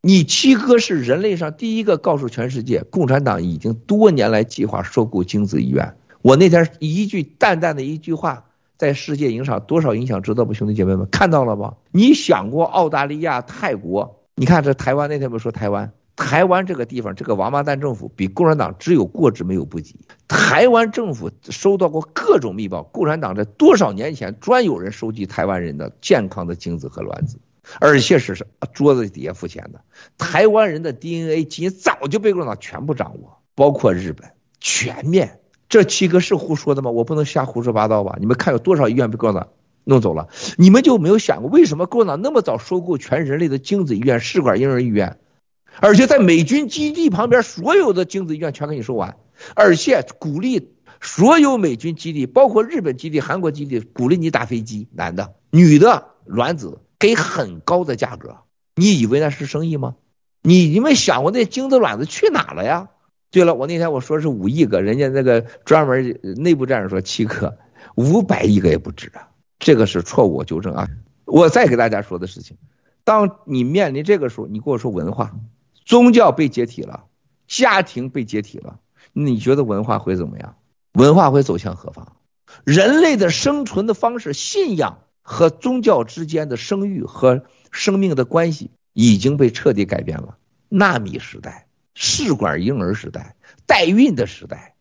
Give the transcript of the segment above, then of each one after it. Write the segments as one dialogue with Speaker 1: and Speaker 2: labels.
Speaker 1: 你七哥是人类上第一个告诉全世界，共产党已经多年来计划收购精子医院。我那天一句淡淡的一句话，在世界影响多少影响，知道不，兄弟姐妹们看到了吗？你想过澳大利亚、泰国？你看这台湾那天不说台湾？台湾这个地方，这个王八蛋政府比共产党只有过之没有不及。台湾政府收到过各种密报，共产党在多少年前专有人收集台湾人的健康的精子和卵子，而且是桌子底下付钱的。台湾人的 DNA 基因早就被共产党全部掌握，包括日本，全面。这七个是胡说的吗？我不能瞎胡说八道吧？你们看有多少医院被共产党弄走了？你们就没有想过，为什么共产党那么早收购全人类的精子医院、试管婴儿医院？而且在美军基地旁边，所有的精子医院全给你收完，而且鼓励所有美军基地，包括日本基地、韩国基地，鼓励你打飞机，男的、女的，卵子给很高的价格。你以为那是生意吗？你你们想过那精子卵子去哪了呀？对了，我那天我说是五亿个，人家那个专门内部战士说七个，五百亿个也不止啊，这个是错误，纠正啊。我再给大家说的事情，当你面临这个时候，你跟我说文化。宗教被解体了，家庭被解体了，你觉得文化会怎么样？文化会走向何方？人类的生存的方式、信仰和宗教之间的生育和生命的关系已经被彻底改变了。纳米时代、试管婴儿时代、代孕的时代、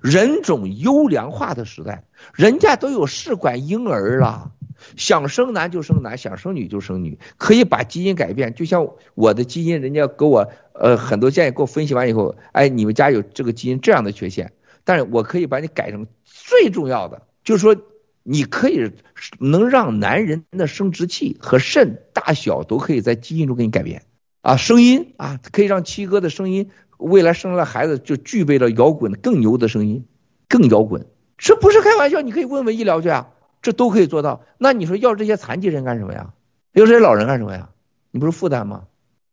Speaker 1: 人种优良化的时代，人家都有试管婴儿了。想生男就生男，想生女就生女，可以把基因改变。就像我的基因，人家给我呃很多建议，给我分析完以后，哎，你们家有这个基因这样的缺陷，但是我可以把你改成最重要的，就是说你可以能让男人的生殖器和肾大小都可以在基因中给你改变啊，声音啊，可以让七哥的声音未来生了孩子就具备了摇滚更牛的声音，更摇滚，这不是开玩笑，你可以问问医疗去啊。这都可以做到，那你说要这些残疾人干什么呀？要这些老人干什么呀？你不是负担吗？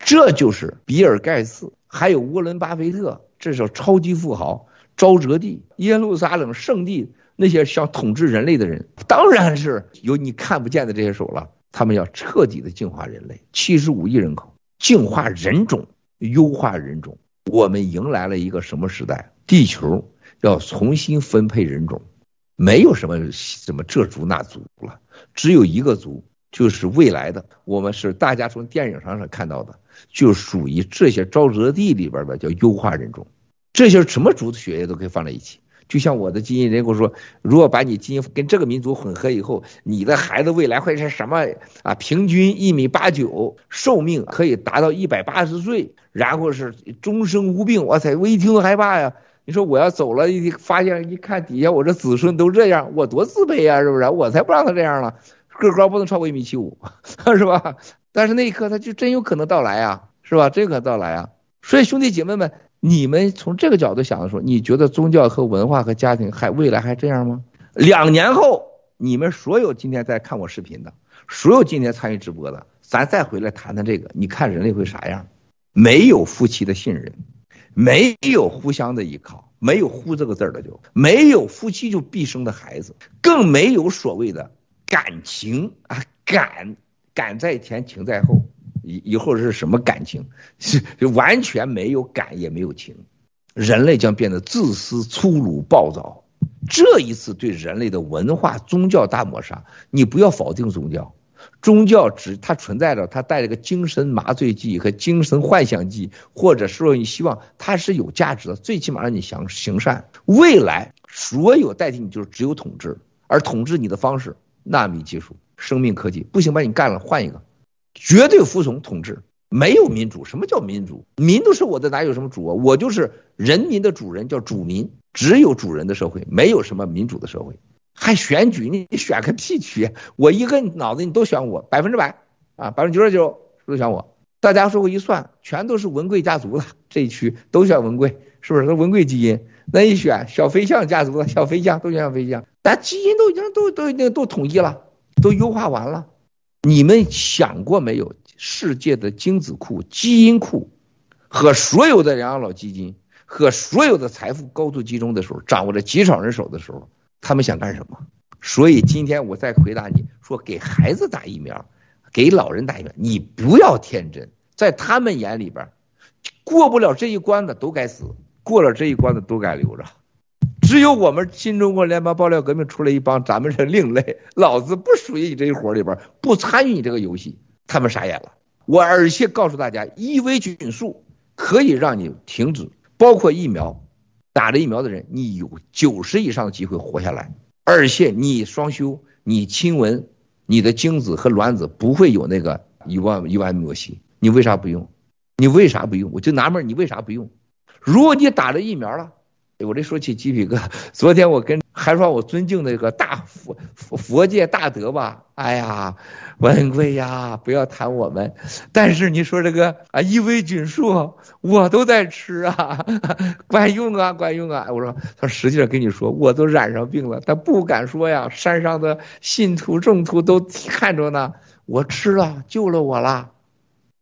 Speaker 1: 这就是比尔盖茨，还有沃伦巴菲特，这是超级富豪，沼泽地、耶路撒冷圣地那些想统治人类的人，当然是有你看不见的这些手了。他们要彻底的净化人类，七十五亿人口，净化人种，优化人种。我们迎来了一个什么时代？地球要重新分配人种。没有什么什么这族那族了，只有一个族，就是未来的。我们是大家从电影上上看到的，就属于这些沼泽地里边的叫优化人种。这些什么族的血液都可以放在一起。就像我的基因，人跟我说，如果把你基因跟这个民族混合以后，你的孩子未来会是什么啊？平均一米八九，寿命可以达到一百八十岁，然后是终生无病。哇塞，我一听都害怕呀。你说我要走了，一发现一看底下我这子孙都这样，我多自卑呀，是不是？我才不让他这样了，个高不能超过一米七五，是吧？但是那一刻他就真有可能到来啊，是吧？真有可能到来啊。所以兄弟姐妹们，你们从这个角度想的时候，你觉得宗教和文化和家庭还未来还这样吗？两年后，你们所有今天在看我视频的，所有今天参与直播的，咱再回来谈谈这个，你看人类会啥样？没有夫妻的信任。没有互相的依靠，没有“互”这个字儿的，就没有夫妻就必生的孩子，更没有所谓的感情啊，感感在前，情在后，以以后是什么感情？是 就完全没有感，也没有情，人类将变得自私、粗鲁、暴躁。这一次对人类的文化、宗教大抹杀，你不要否定宗教。宗教只它存在着，它带着个精神麻醉剂和精神幻想剂，或者说你希望它是有价值的，最起码让你想行善。未来所有代替你就是只有统治，而统治你的方式，纳米技术、生命科技，不行把你干了换一个，绝对服从统治，没有民主。什么叫民主？民都是我的，哪有什么主啊？我就是人民的主人，叫主民。只有主人的社会，没有什么民主的社会。还选举？你 选个屁区！我一个脑子你都选我，百分之百啊，百分之九十九都选我。大家说我一算，全都是文贵家族的这一区都选文贵，是不是？文贵基因。那一选小飞象家族的小飞象都选小飞象，但基因都已经都都已经都统一了，都优化完了。你们想过没有？世界的精子库、基因库和所有的养老基金和所有的财富高度集中的时候，掌握着极少人手的时候。他们想干什么？所以今天我再回答你说，给孩子打疫苗，给老人打疫苗，你不要天真，在他们眼里边，过不了这一关的都该死，过了这一关的都该留着。只有我们新中国联邦爆料革命出了一帮，咱们是另类，老子不属于你这一伙里边，不参与你这个游戏。他们傻眼了。我而且告诉大家，伊维菌素可以让你停止，包括疫苗，打了疫苗的人，你有九十以上的机会活下来。而且你双休，你亲吻，你的精子和卵子不会有那个一万一万莫西。你为啥不用？你为啥不用？我就纳闷，你为啥不用？如果你打了疫苗了。我这说起鸡皮疙瘩，昨天我跟还说我尊敬的一个大佛佛界大德吧，哎呀，文贵呀，不要谈我们。但是你说这个啊，伊维菌素我都在吃啊，管用啊，管用啊。我说他实际上跟你说，我都染上病了，他不敢说呀。山上的信徒众徒都看着呢，我吃了救了我了，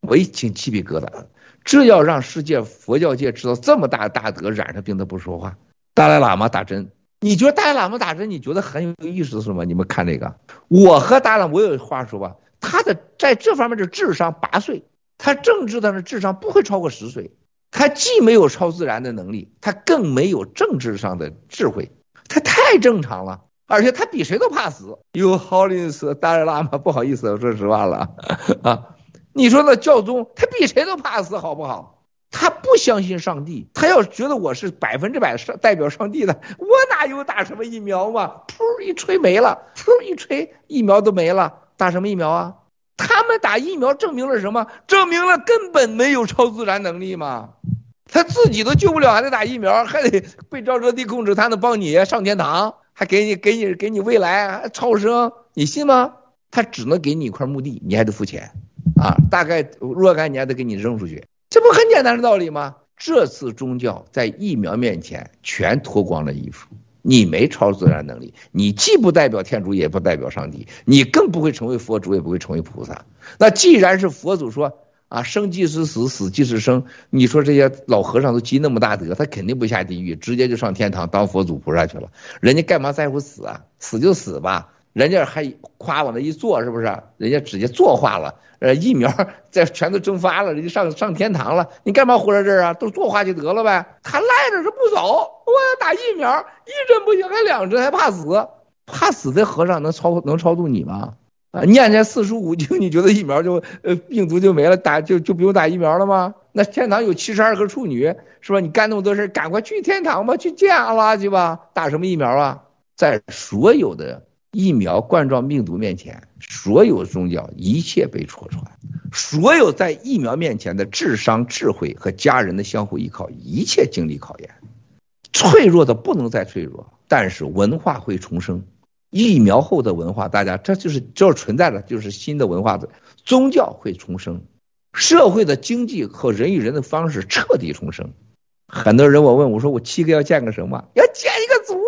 Speaker 1: 我一听鸡皮疙瘩。这要让世界佛教界知道这么大的大德染上病都不说话。达赖喇嘛打针，你觉得达赖喇嘛打针你觉得很有意思是吗？你们看这个，我和达赖，我有话说吧，他的在这方面的智商八岁，他政治上的智商不会超过十岁，他既没有超自然的能力，他更没有政治上的智慧，他太正常了，而且他比谁都怕死。有好意思，达赖喇嘛不好意思，说实话了啊。你说那教宗，他比谁都怕死，好不好？他不相信上帝，他要觉得我是百分之百上代表上帝的，我哪有打什么疫苗嘛？噗一吹没了，噗一吹疫苗都没了，打什么疫苗啊？他们打疫苗证明了什么？证明了根本没有超自然能力嘛？他自己都救不了，还得打疫苗，还得被沼泽地控制，他能帮你上天堂，还给你给你给你未来超生，你信吗？他只能给你一块墓地，你还得付钱。啊，大概若干年得给你扔出去，这不很简单的道理吗？这次宗教在疫苗面前全脱光了衣服，你没超自然能力，你既不代表天主，也不代表上帝，你更不会成为佛祖，也不会成为菩萨。那既然是佛祖说啊，生即是死，死即是生，你说这些老和尚都积那么大德，他肯定不下地狱，直接就上天堂当佛祖菩萨去了。人家干嘛在乎死啊？死就死吧。人家还夸往那一坐，是不是？人家直接坐化了，呃，疫苗在全都蒸发了，人家上上天堂了。你干嘛活在这儿啊？都坐化就得了呗。他赖着是不走，我要打疫苗，一针不行还两针，还怕死？怕死的和尚能超能超度你吗？啊，念念四书五经，你觉得疫苗就呃病毒就没了，打就就不用打疫苗了吗？那天堂有七十二个处女，是吧？你干那么多事，赶快去天堂吧，去见阿拉去吧。打什么疫苗啊？在所有的。疫苗冠状病毒面前，所有宗教一切被戳穿，所有在疫苗面前的智商、智慧和家人的相互依靠，一切经历考验。脆弱的不能再脆弱，但是文化会重生。疫苗后的文化，大家这就是这存在的，就是新的文化的宗教会重生，社会的经济和人与人的方式彻底重生。很多人我问我说我七个要建个什么？要建一个族，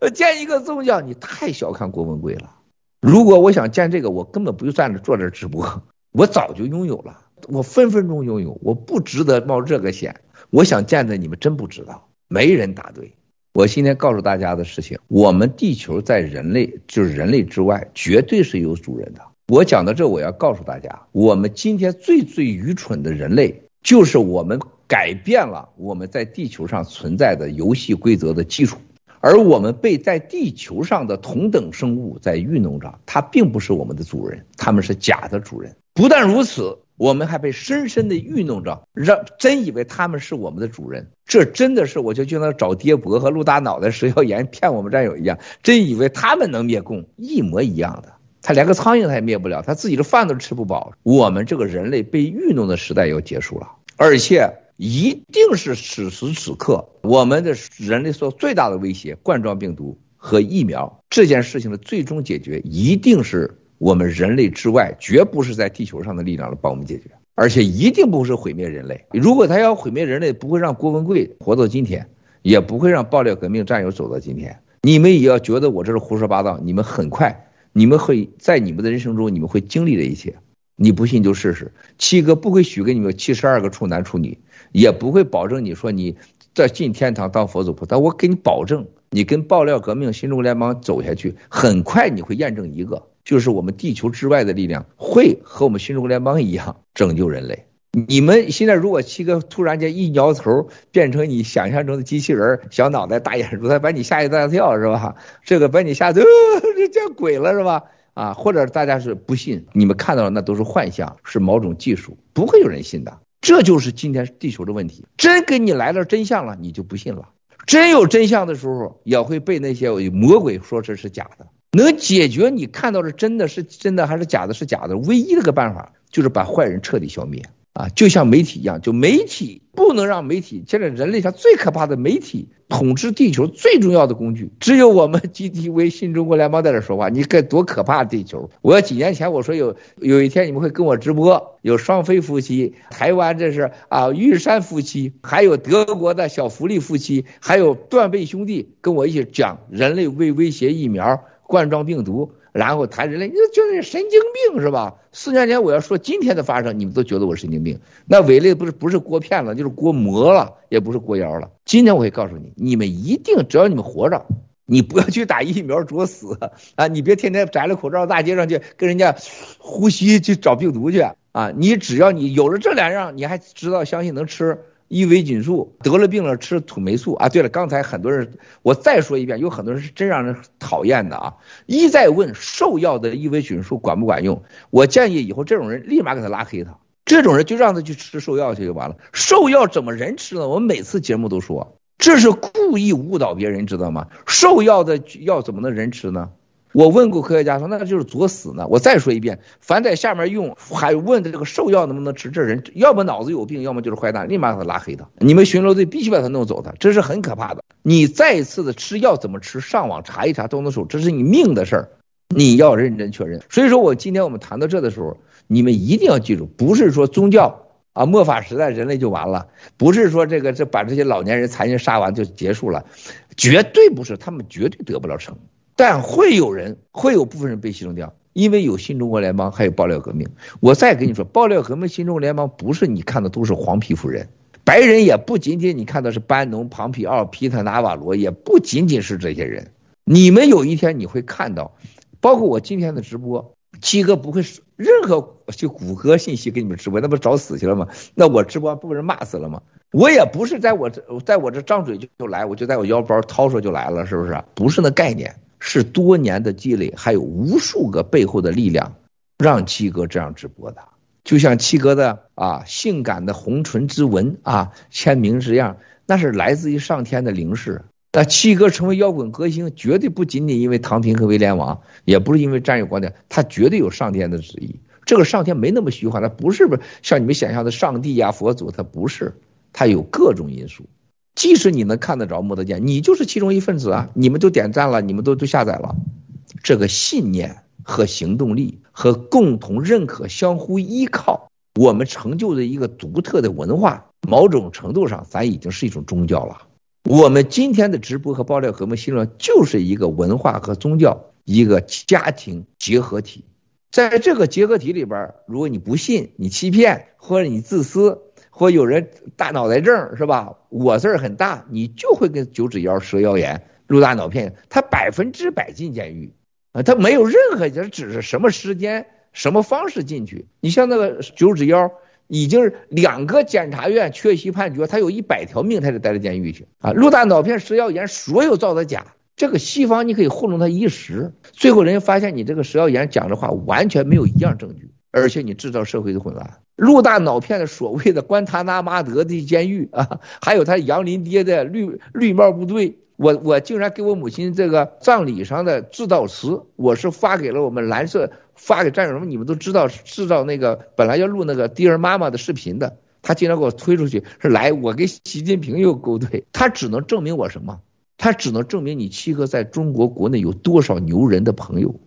Speaker 1: 要建一个宗教。你太小看郭文贵了。如果我想建这个，我根本不用站着坐这直播，我早就拥有了，我分分钟拥有。我不值得冒这个险。我想建的你们真不知道，没人答对。我今天告诉大家的事情，我们地球在人类就是人类之外，绝对是有主人的。我讲到这，我要告诉大家，我们今天最最愚蠢的人类，就是我们。改变了我们在地球上存在的游戏规则的基础，而我们被在地球上的同等生物在愚弄着，它并不是我们的主人，他们是假的主人。不但如此，我们还被深深的愚弄着，让真以为他们是我们的主人。这真的是，我就就像找爹伯和陆大脑袋蛇妖言骗我们战友一样，真以为他们能灭共，一模一样的。他连个苍蝇他也灭不了，他自己的饭都吃不饱。我们这个人类被愚弄的时代要结束了，而且。一定是此时此刻，我们的人类所最大的威胁——冠状病毒和疫苗这件事情的最终解决，一定是我们人类之外，绝不是在地球上的力量来帮我们解决，而且一定不是毁灭人类。如果他要毁灭人类，不会让郭文贵活到今天，也不会让爆料革命战友走到今天。你们也要觉得我这是胡说八道，你们很快，你们会在你们的人生中，你们会经历这一切。你不信就试试，七哥不会许给你们七十二个处男处女。也不会保证你说你在进天堂当佛祖菩萨，我给你保证，你跟爆料革命、新中国联邦走下去，很快你会验证一个，就是我们地球之外的力量会和我们新中国联邦一样拯救人类。你们现在如果七哥突然间一摇头，变成你想象中的机器人，小脑袋大眼珠，他把你吓一大跳是吧？这个把你吓得这见鬼了是吧？啊，或者大家是不信，你们看到的那都是幻象，是某种技术，不会有人信的。这就是今天地球的问题。真给你来了真相了，你就不信了。真有真相的时候，也会被那些魔鬼说这是假的。能解决你看到的真的是真的还是假的，是假的，唯一的个办法就是把坏人彻底消灭。啊，就像媒体一样，就媒体不能让媒体。现在人类上最可怕的媒体统治地球最重要的工具，只有我们 GTV 新中国联邦在这说话。你该多可怕地球！我几年前我说有有一天你们会跟我直播，有双飞夫妻，台湾这是啊玉山夫妻，还有德国的小福利夫妻，还有断背兄弟跟我一起讲人类未威胁疫苗冠状病毒。然后谈人类，你就觉得你神经病是吧？四年前我要说今天的发生，你们都觉得我神经病。那伪类不是不是锅片了，就是锅磨了，也不是锅窑了。今天我可以告诉你，你们一定只要你们活着，你不要去打疫苗作死啊！你别天天摘了口罩大街上去跟人家呼吸去找病毒去啊！你只要你有了这两样，你还知道相信能吃。伊维菌素得了病了吃土霉素啊！对了，刚才很多人，我再说一遍，有很多人是真让人讨厌的啊！一再问兽药的伊维菌素管不管用？我建议以后这种人立马给他拉黑他，这种人就让他去吃兽药去就完了。兽药怎么人吃呢？我们每次节目都说，这是故意误导别人，知道吗？兽药的药怎么能人吃呢？我问过科学家说，那就是作死呢。我再说一遍，凡在下面用还问的这个兽药能不能吃，这人要么脑子有病，要么就是坏蛋，立马把他拉黑他。你们巡逻队必须把他弄走他，这是很可怕的。你再一次的吃药怎么吃，上网查一查都能说，这是你命的事儿，你要认真确认。所以说我今天我们谈到这的时候，你们一定要记住，不是说宗教啊，末法时代人类就完了，不是说这个这把这些老年人残疾杀完就结束了，绝对不是，他们绝对得不了逞。但会有人，会有部分人被牺牲掉，因为有新中国联邦，还有爆料革命。我再跟你说，爆料革命、新中国联邦不是你看的都是黄皮肤人，白人也不仅仅你看的是班农、庞皮奥、皮特纳瓦罗，也不仅仅是这些人。你们有一天你会看到，包括我今天的直播，七哥不会是任何就谷歌信息给你们直播，那不找死去了吗？那我直播不被人骂死了吗？我也不是在我这，在我这张嘴就就来，我就在我腰包掏出就来了，是不是？不是那概念。是多年的积累，还有无数个背后的力量，让七哥这样直播的。就像七哥的啊，性感的红唇之纹啊，签名这样，那是来自于上天的灵视。那七哥成为摇滚歌星，绝对不仅仅因为唐平和威廉王，也不是因为占有观点，他绝对有上天的旨意。这个上天没那么虚幻，他不是像你们想象的上帝呀、佛祖，他不是，他有各种因素。即使你能看得着摸得见，你就是其中一份子啊！你们都点赞了，你们都都下载了，这个信念和行动力和共同认可、相互依靠，我们成就的一个独特的文化，某种程度上，咱已经是一种宗教了。我们今天的直播和爆料和我们新论就是一个文化和宗教一个家庭结合体，在这个结合体里边，如果你不信，你欺骗或者你自私。或有人大脑袋症是吧？我事儿很大，你就会跟九指妖、蛇妖言、入大脑片，他百分之百进监狱啊！他没有任何，他只是什么时间、什么方式进去。你像那个九指妖，已经两个检察院缺席判决，他有一百条命，他就待在监狱去啊！入大脑片、蛇妖言，所有造的假，这个西方你可以糊弄他一时，最后人家发现你这个蛇妖言讲的话完全没有一样证据，而且你制造社会的混乱。陆大脑片的所谓的关塔那马德的监狱啊，还有他杨林爹的绿绿帽部队，我我竟然给我母亲这个葬礼上的致悼词，我是发给了我们蓝色，发给战友们，你们都知道制造那个本来要录那个 Dear 妈妈的视频的，他竟然给我推出去，是来我跟习近平又勾兑，他只能证明我什么？他只能证明你七哥在中国国内有多少牛人的朋友。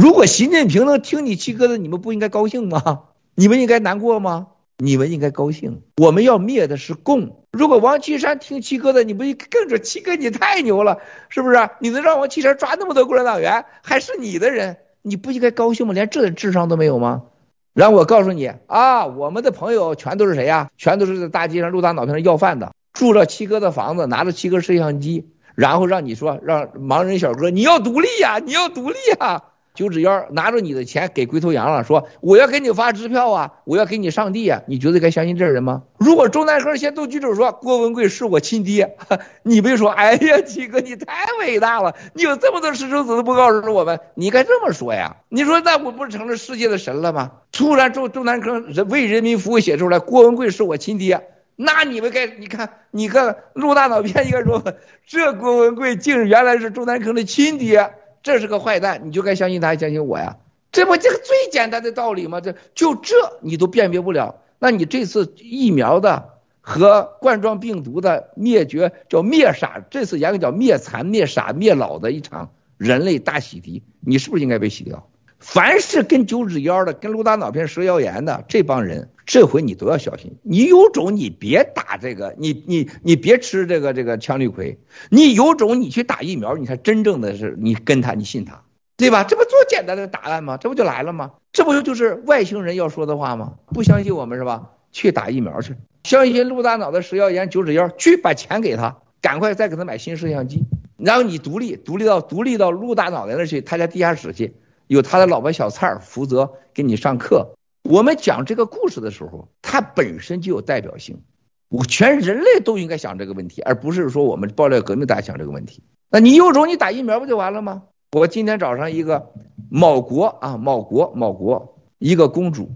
Speaker 1: 如果习近平能听你七哥的，你们不应该高兴吗？你们应该难过吗？你们应该高兴。我们要灭的是共。如果王岐山听七哥的，你不跟着七哥，你太牛了，是不是？你能让王岐山抓那么多共产党员，还是你的人，你不应该高兴吗？连这点智商都没有吗？然后我告诉你啊，我们的朋友全都是谁呀？全都是在大街上、路大脑片上要饭的，住着七哥的房子，拿着七哥摄像机，然后让你说，让盲人小哥你要独立呀，你要独立呀。九指妖拿着你的钱给龟头羊了，说我要给你发支票啊，我要给你上帝啊，你觉得该相信这人吗？如果中南坑先斗举手说郭文贵是我亲爹，你别说，哎呀，七哥你太伟大了，你有这么多私生子都不告诉我们，你该这么说呀？你说那我不成了世界的神了吗？突然中中南坑为人民服务写出来，郭文贵是我亲爹，那你们该你看你看陆大脑片应该说 这郭文贵竟原来是中南坑的亲爹。这是个坏蛋，你就该相信他，还相信我呀？这不这个最简单的道理吗？这就这你都辨别不了，那你这次疫苗的和冠状病毒的灭绝叫灭傻，这次严格叫灭残、灭傻、灭老的一场人类大洗涤，你是不是应该被洗掉？凡是跟九指妖的、跟颅大脑片蛇妖言的这帮人，这回你都要小心。你有种你别打这个，你你你别吃这个这个羟氯喹。你有种你去打疫苗，你才真正的是你跟他，你信他，对吧？这不多简单的答案吗？这不就来了吗？这不就是外星人要说的话吗？不相信我们是吧？去打疫苗去。相信颅大脑的蛇妖言、九指妖，去把钱给他，赶快再给他买新摄像机，然后你独立独立到独立到颅大脑袋那去，他家地下室去。有他的老婆小蔡负责给你上课。我们讲这个故事的时候，它本身就有代表性。我全人类都应该想这个问题，而不是说我们爆料革命大家想这个问题。那你有种你打疫苗不就完了吗？我今天早上一个某国啊某国某国一个公主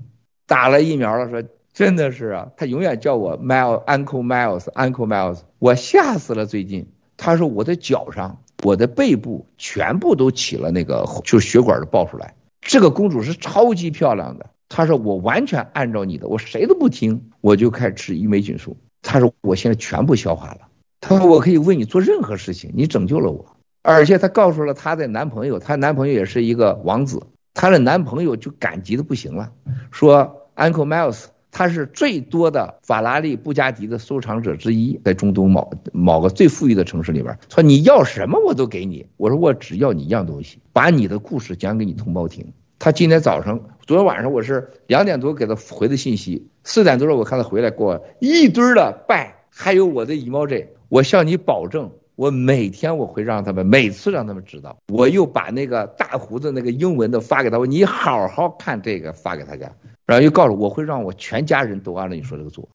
Speaker 1: 打了疫苗了，说真的是啊，她永远叫我 Miles Uncle Miles Uncle Miles，我吓死了。最近她说我的脚上。我的背部全部都起了那个，就是血管都爆出来。这个公主是超级漂亮的。她说我完全按照你的，我谁都不听，我就开始吃伊梅菌素。她说我现在全部消化了。她说我可以为你做任何事情，你拯救了我。而且她告诉了她的男朋友，她男朋友也是一个王子，她的男朋友就感激的不行了，说 Uncle Miles。他是最多的法拉利、布加迪的收藏者之一，在中东某某个最富裕的城市里边，说你要什么我都给你。我说我只要你一样东西，把你的故事讲给你同胞听。他今天早上、昨天晚上我是两点多给他回的信息，四点多钟我看他回来给我一堆的拜，还有我的 emoji。我向你保证，我每天我会让他们，每次让他们知道。我又把那个大胡子那个英文的发给他，我你好好看这个，发给大家。然后又告诉我，会让我全家人都按照你说这个做。